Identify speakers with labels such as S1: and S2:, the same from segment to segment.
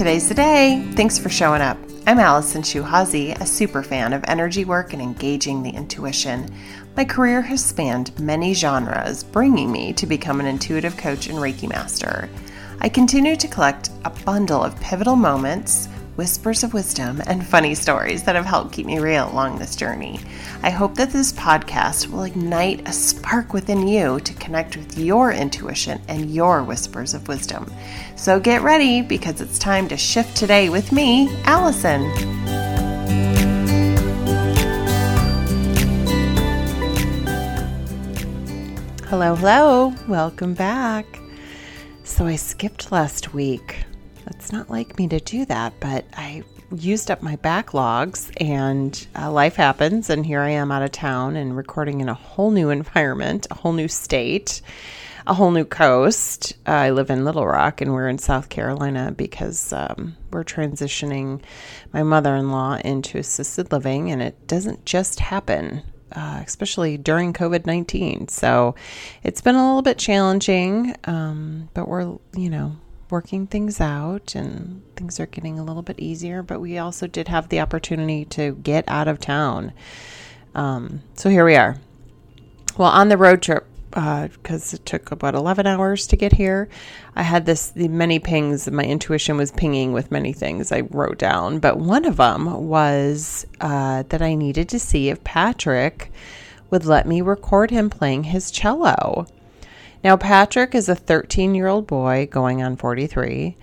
S1: Today's the day. Thanks for showing up. I'm Allison Shuhazi, a super fan of energy work and engaging the intuition. My career has spanned many genres, bringing me to become an intuitive coach and Reiki master. I continue to collect a bundle of pivotal moments whispers of wisdom, and funny stories that have helped keep me real along this journey. I hope that this podcast will ignite a spark within you to connect with your intuition and your whispers of wisdom. So get ready because it's time to shift today with me, Allison. Hello, hello, welcome back. So I skipped last week it's not like me to do that, but I used up my backlogs and uh, life happens. And here I am out of town and recording in a whole new environment, a whole new state, a whole new coast. Uh, I live in Little Rock and we're in South Carolina because um, we're transitioning my mother in law into assisted living, and it doesn't just happen. Uh, especially during COVID 19. So it's been a little bit challenging, um, but we're, you know, working things out and things are getting a little bit easier, but we also did have the opportunity to get out of town. Um, so here we are. Well, on the road trip, because uh, it took about 11 hours to get here, I had this the many pings. My intuition was pinging with many things I wrote down, but one of them was uh, that I needed to see if Patrick would let me record him playing his cello. Now, Patrick is a 13 year old boy going on 43.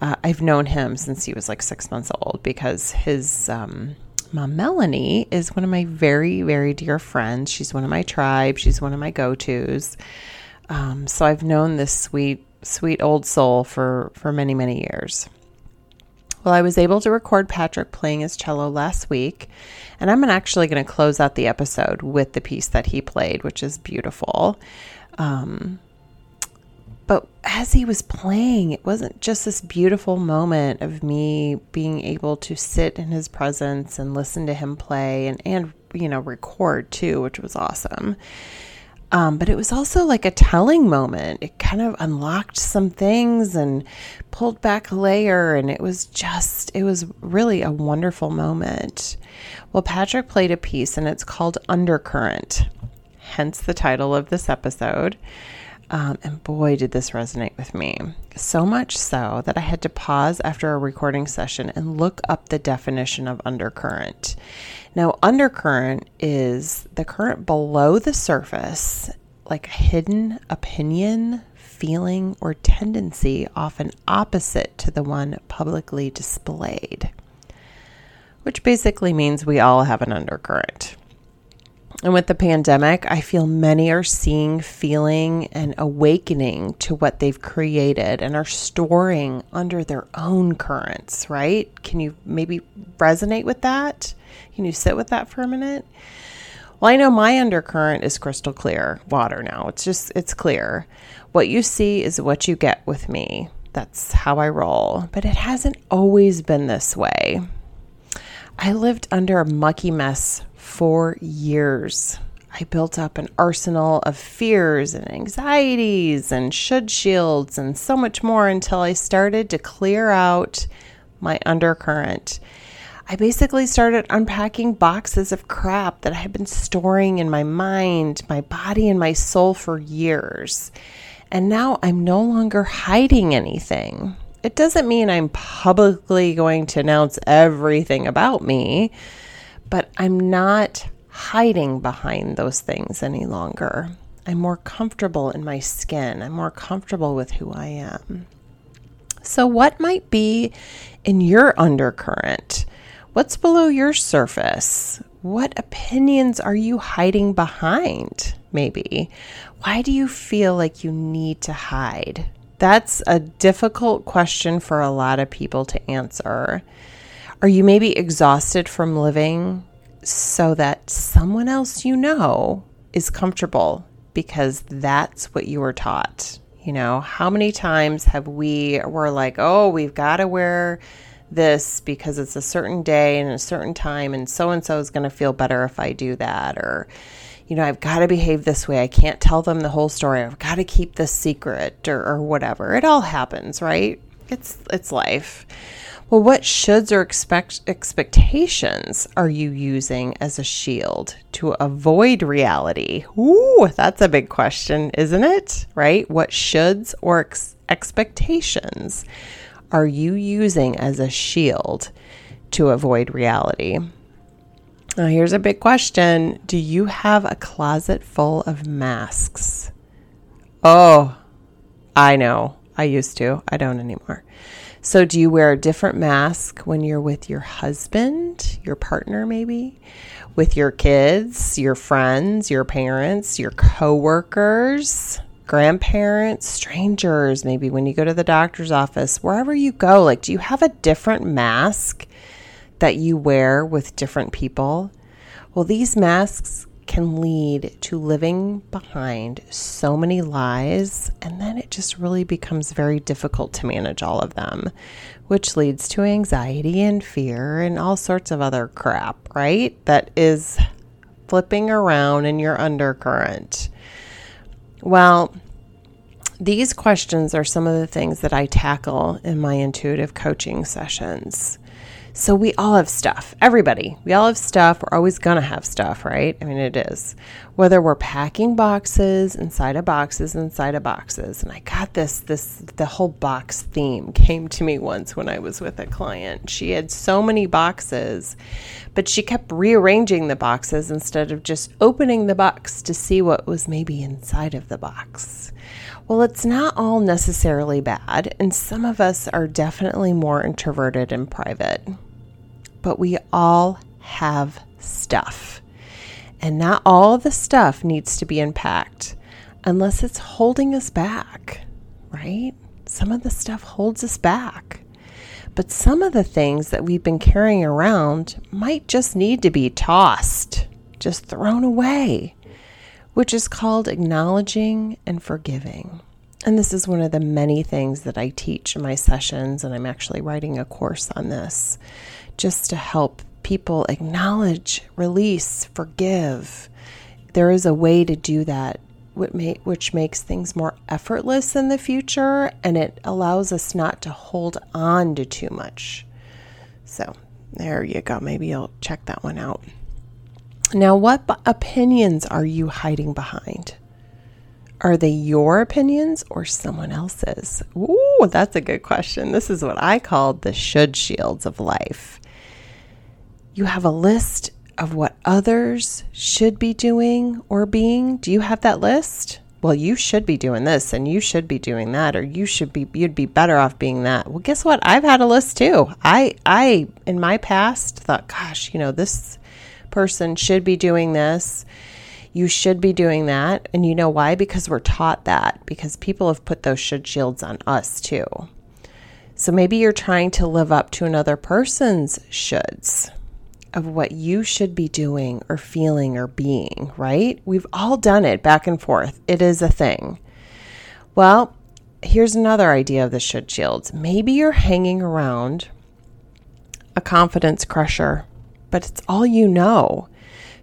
S1: Uh, I've known him since he was like six months old because his um, mom, Melanie, is one of my very, very dear friends. She's one of my tribe, she's one of my go tos. Um, so I've known this sweet, sweet old soul for, for many, many years. Well, I was able to record Patrick playing his cello last week, and I'm actually going to close out the episode with the piece that he played, which is beautiful. Um, but as he was playing, it wasn't just this beautiful moment of me being able to sit in his presence and listen to him play and, and you know, record too, which was awesome. Um, but it was also like a telling moment. It kind of unlocked some things and pulled back a layer, and it was just, it was really a wonderful moment. Well, Patrick played a piece, and it's called Undercurrent hence the title of this episode. Um, and boy, did this resonate with me. So much so that I had to pause after a recording session and look up the definition of undercurrent. Now, undercurrent is the current below the surface, like a hidden opinion, feeling, or tendency, often opposite to the one publicly displayed. Which basically means we all have an undercurrent. And with the pandemic, I feel many are seeing, feeling, and awakening to what they've created and are storing under their own currents, right? Can you maybe resonate with that? Can you sit with that for a minute? Well, I know my undercurrent is crystal clear water now. It's just, it's clear. What you see is what you get with me. That's how I roll. But it hasn't always been this way. I lived under a mucky mess for years. I built up an arsenal of fears and anxieties and should shields and so much more until I started to clear out my undercurrent. I basically started unpacking boxes of crap that I had been storing in my mind, my body, and my soul for years. And now I'm no longer hiding anything. It doesn't mean I'm publicly going to announce everything about me but I'm not hiding behind those things any longer. I'm more comfortable in my skin. I'm more comfortable with who I am. So, what might be in your undercurrent? What's below your surface? What opinions are you hiding behind? Maybe. Why do you feel like you need to hide? That's a difficult question for a lot of people to answer. Are you maybe exhausted from living so that someone else you know is comfortable because that's what you were taught? You know, how many times have we were like, "Oh, we've got to wear this because it's a certain day and a certain time and so and so is going to feel better if I do that or you know, I've got to behave this way. I can't tell them the whole story. I've got to keep this secret or, or whatever. It all happens, right? it's it's life. Well, what shoulds or expect expectations are you using as a shield to avoid reality? Ooh, that's a big question, isn't it? Right? What shoulds or ex- expectations are you using as a shield to avoid reality? Now, here's a big question Do you have a closet full of masks? Oh, I know. I used to. I don't anymore. So, do you wear a different mask when you're with your husband, your partner, maybe, with your kids, your friends, your parents, your coworkers, grandparents, strangers, maybe when you go to the doctor's office, wherever you go? Like, do you have a different mask that you wear with different people? Well, these masks can lead to living behind so many lies, and then it just really becomes very difficult to manage all of them, which leads to anxiety and fear and all sorts of other crap, right? That is flipping around in your undercurrent. Well, these questions are some of the things that I tackle in my intuitive coaching sessions. So we all have stuff. Everybody. We all have stuff. We're always going to have stuff, right? I mean, it is. Whether we're packing boxes inside of boxes inside of boxes. And I got this this the whole box theme came to me once when I was with a client. She had so many boxes, but she kept rearranging the boxes instead of just opening the box to see what was maybe inside of the box. Well, it's not all necessarily bad, and some of us are definitely more introverted and private. But we all have stuff. And not all the stuff needs to be unpacked unless it's holding us back, right? Some of the stuff holds us back. But some of the things that we've been carrying around might just need to be tossed, just thrown away which is called acknowledging and forgiving. And this is one of the many things that I teach in my sessions, and I'm actually writing a course on this just to help people acknowledge, release, forgive. There is a way to do that which makes things more effortless in the future and it allows us not to hold on to too much. So, there you go. Maybe you'll check that one out. Now, what b- opinions are you hiding behind? Are they your opinions or someone else's? Ooh, that's a good question. This is what I call the should shields of life. You have a list of what others should be doing or being. Do you have that list? Well, you should be doing this and you should be doing that or you should be you'd be better off being that. Well, guess what? I've had a list too. I I in my past thought, gosh, you know, this person should be doing this. You should be doing that. And you know why? Because we're taught that, because people have put those should shields on us too. So maybe you're trying to live up to another person's shoulds of what you should be doing or feeling or being, right? We've all done it back and forth. It is a thing. Well, here's another idea of the should shields. Maybe you're hanging around a confidence crusher but it's all you know.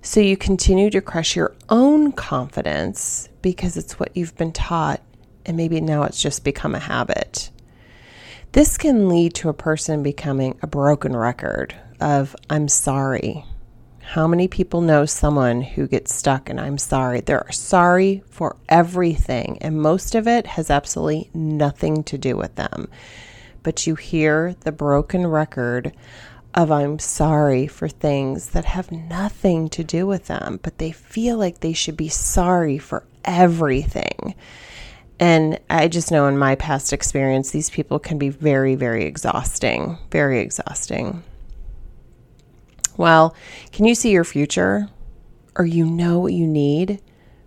S1: So you continue to crush your own confidence because it's what you've been taught, and maybe now it's just become a habit. This can lead to a person becoming a broken record of, I'm sorry. How many people know someone who gets stuck and I'm sorry? They're sorry for everything, and most of it has absolutely nothing to do with them. But you hear the broken record of I'm sorry for things that have nothing to do with them, but they feel like they should be sorry for everything. And I just know in my past experience, these people can be very, very exhausting, very exhausting. Well, can you see your future? Or you know what you need,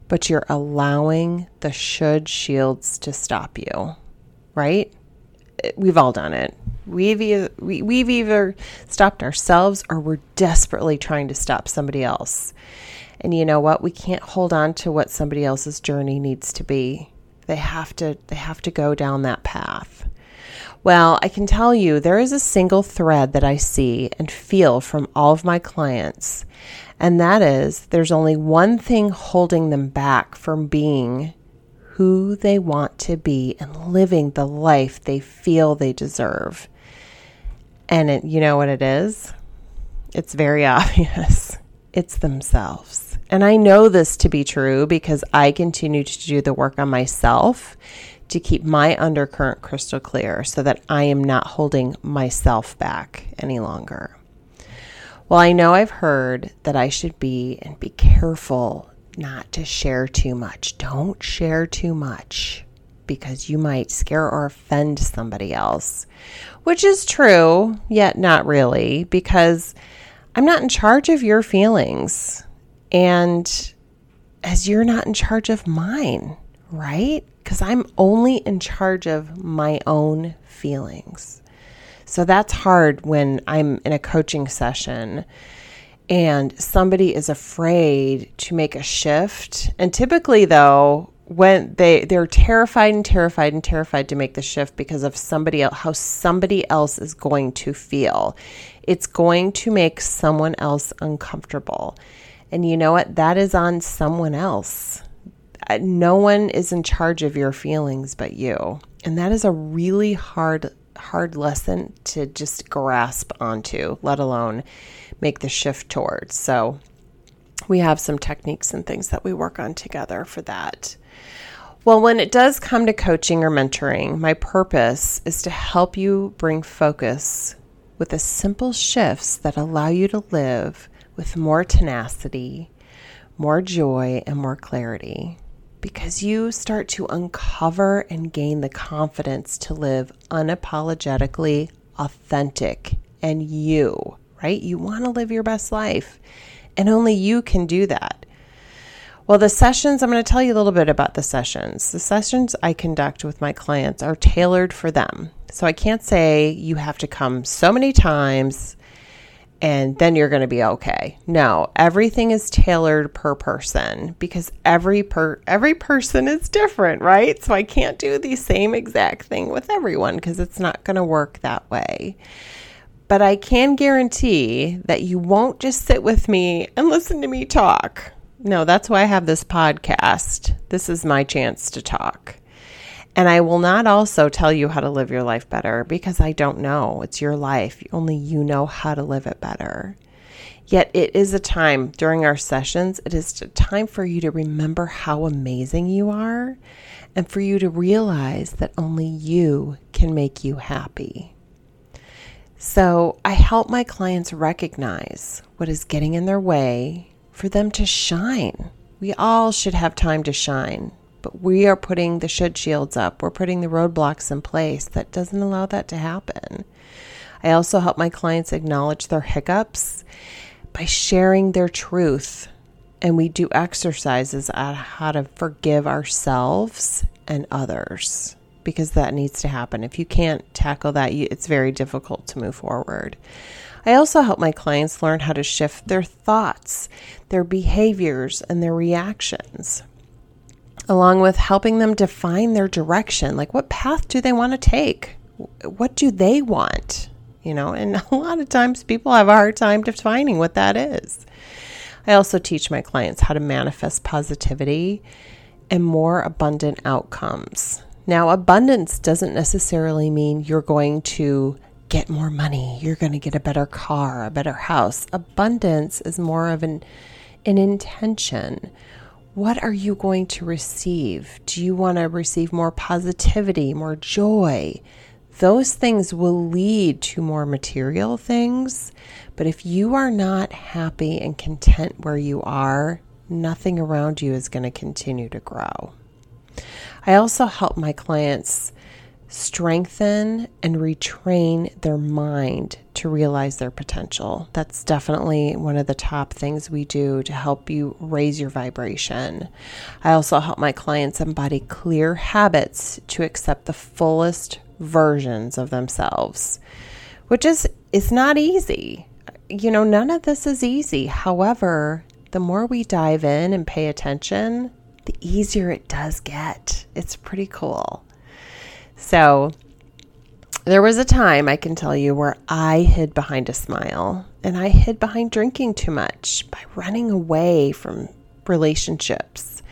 S1: but you're allowing the should shields to stop you, right? We've all done it. We've either, we, we've either stopped ourselves or we're desperately trying to stop somebody else. And you know what? We can't hold on to what somebody else's journey needs to be. They have to they have to go down that path. Well, I can tell you there is a single thread that I see and feel from all of my clients, and that is there's only one thing holding them back from being who they want to be and living the life they feel they deserve. And it, you know what it is? It's very obvious. It's themselves. And I know this to be true because I continue to do the work on myself to keep my undercurrent crystal clear so that I am not holding myself back any longer. Well, I know I've heard that I should be and be careful not to share too much. Don't share too much because you might scare or offend somebody else, which is true, yet not really, because I'm not in charge of your feelings. And as you're not in charge of mine, right? Because I'm only in charge of my own feelings. So that's hard when I'm in a coaching session and somebody is afraid to make a shift. And typically, though, when they they're terrified and terrified and terrified to make the shift because of somebody else how somebody else is going to feel. It's going to make someone else uncomfortable. And you know what? That is on someone else. Uh, no one is in charge of your feelings but you. And that is a really hard hard lesson to just grasp onto let alone make the shift towards. So we have some techniques and things that we work on together for that well, when it does come to coaching or mentoring, my purpose is to help you bring focus with the simple shifts that allow you to live with more tenacity, more joy, and more clarity. Because you start to uncover and gain the confidence to live unapologetically authentic and you, right? You want to live your best life, and only you can do that. Well, the sessions, I'm going to tell you a little bit about the sessions. The sessions I conduct with my clients are tailored for them. So I can't say you have to come so many times and then you're going to be okay. No, everything is tailored per person because every per every person is different, right? So I can't do the same exact thing with everyone because it's not going to work that way. But I can guarantee that you won't just sit with me and listen to me talk no, that's why I have this podcast. This is my chance to talk. And I will not also tell you how to live your life better because I don't know. It's your life. Only you know how to live it better. Yet it is a time during our sessions, it is a time for you to remember how amazing you are and for you to realize that only you can make you happy. So I help my clients recognize what is getting in their way for them to shine. We all should have time to shine, but we are putting the should shields up. We're putting the roadblocks in place that doesn't allow that to happen. I also help my clients acknowledge their hiccups by sharing their truth. And we do exercises on how to forgive ourselves and others because that needs to happen. If you can't tackle that, it's very difficult to move forward. I also help my clients learn how to shift their thoughts, their behaviors, and their reactions, along with helping them define their direction. Like, what path do they want to take? What do they want? You know, and a lot of times people have a hard time defining what that is. I also teach my clients how to manifest positivity and more abundant outcomes. Now, abundance doesn't necessarily mean you're going to get more money, you're going to get a better car, a better house. Abundance is more of an an intention. What are you going to receive? Do you want to receive more positivity, more joy? Those things will lead to more material things. But if you are not happy and content where you are, nothing around you is going to continue to grow. I also help my clients strengthen and retrain their mind to realize their potential. That's definitely one of the top things we do to help you raise your vibration. I also help my clients embody clear habits to accept the fullest versions of themselves, which is it's not easy. You know, none of this is easy. However, the more we dive in and pay attention, the easier it does get. It's pretty cool. So there was a time I can tell you where I hid behind a smile and I hid behind drinking too much by running away from relationships,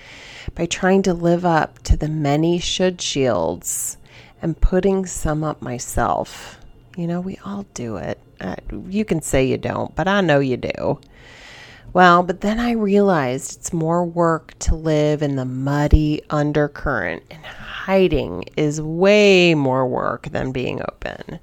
S1: by trying to live up to the many should shields and putting some up myself. You know, we all do it. Uh, you can say you don't, but I know you do. Well, but then I realized it's more work to live in the muddy undercurrent, and hiding is way more work than being open.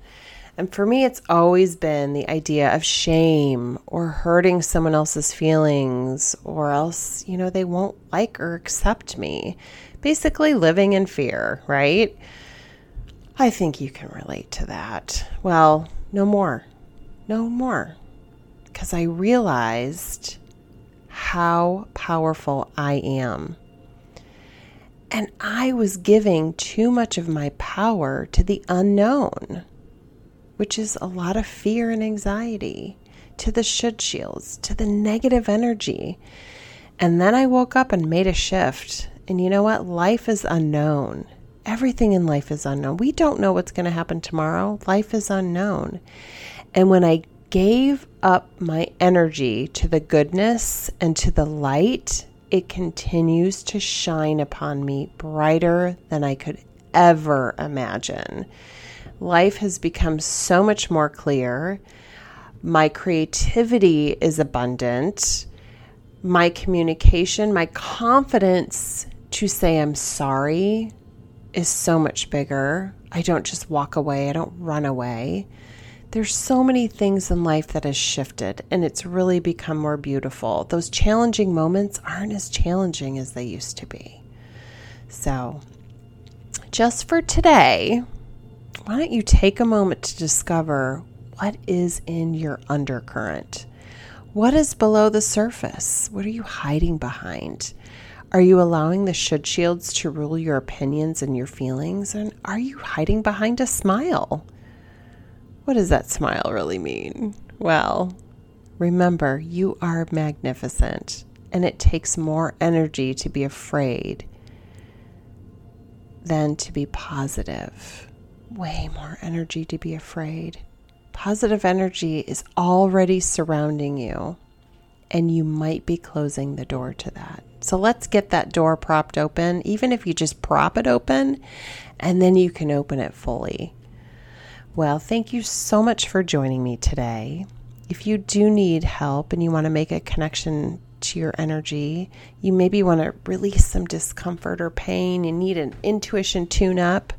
S1: And for me, it's always been the idea of shame or hurting someone else's feelings, or else, you know, they won't like or accept me. Basically, living in fear, right? I think you can relate to that. Well, no more. No more. Because I realized how powerful I am. And I was giving too much of my power to the unknown which is a lot of fear and anxiety, to the should shields, to the negative energy. And then I woke up and made a shift. And you know what? Life is unknown. Everything in life is unknown. We don't know what's going to happen tomorrow. Life is unknown. And when I gave up my energy to the goodness and to the light, it continues to shine upon me brighter than I could ever imagine life has become so much more clear. My creativity is abundant. My communication, my confidence to say I'm sorry is so much bigger. I don't just walk away, I don't run away. There's so many things in life that has shifted and it's really become more beautiful. Those challenging moments aren't as challenging as they used to be. So, just for today, why don't you take a moment to discover what is in your undercurrent? What is below the surface? What are you hiding behind? Are you allowing the should shields to rule your opinions and your feelings? And are you hiding behind a smile? What does that smile really mean? Well, remember, you are magnificent, and it takes more energy to be afraid than to be positive way more energy to be afraid. Positive energy is already surrounding you, and you might be closing the door to that. So let's get that door propped open, even if you just prop it open, and then you can open it fully. Well, thank you so much for joining me today. If you do need help and you want to make a connection to your energy, you maybe want to release some discomfort or pain, you need an intuition tune up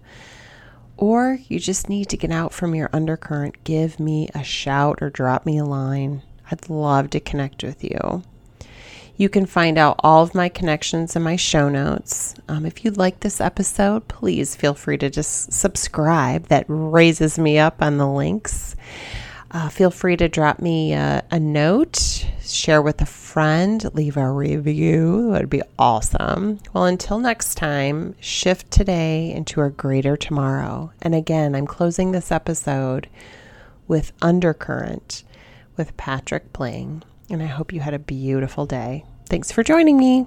S1: or you just need to get out from your undercurrent, give me a shout or drop me a line. I'd love to connect with you. You can find out all of my connections in my show notes. Um, if you like this episode, please feel free to just subscribe. That raises me up on the links. Uh, feel free to drop me a, a note, share with a friend, leave a review. That would be awesome. Well, until next time, shift today into a greater tomorrow. And again, I'm closing this episode with Undercurrent with Patrick Bling. And I hope you had a beautiful day. Thanks for joining me.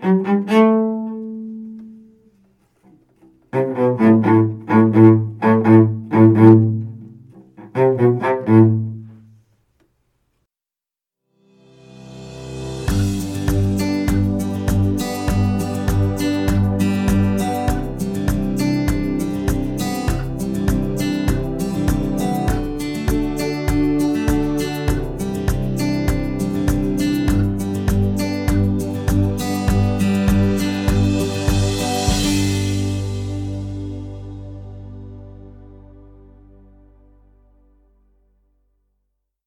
S2: Thank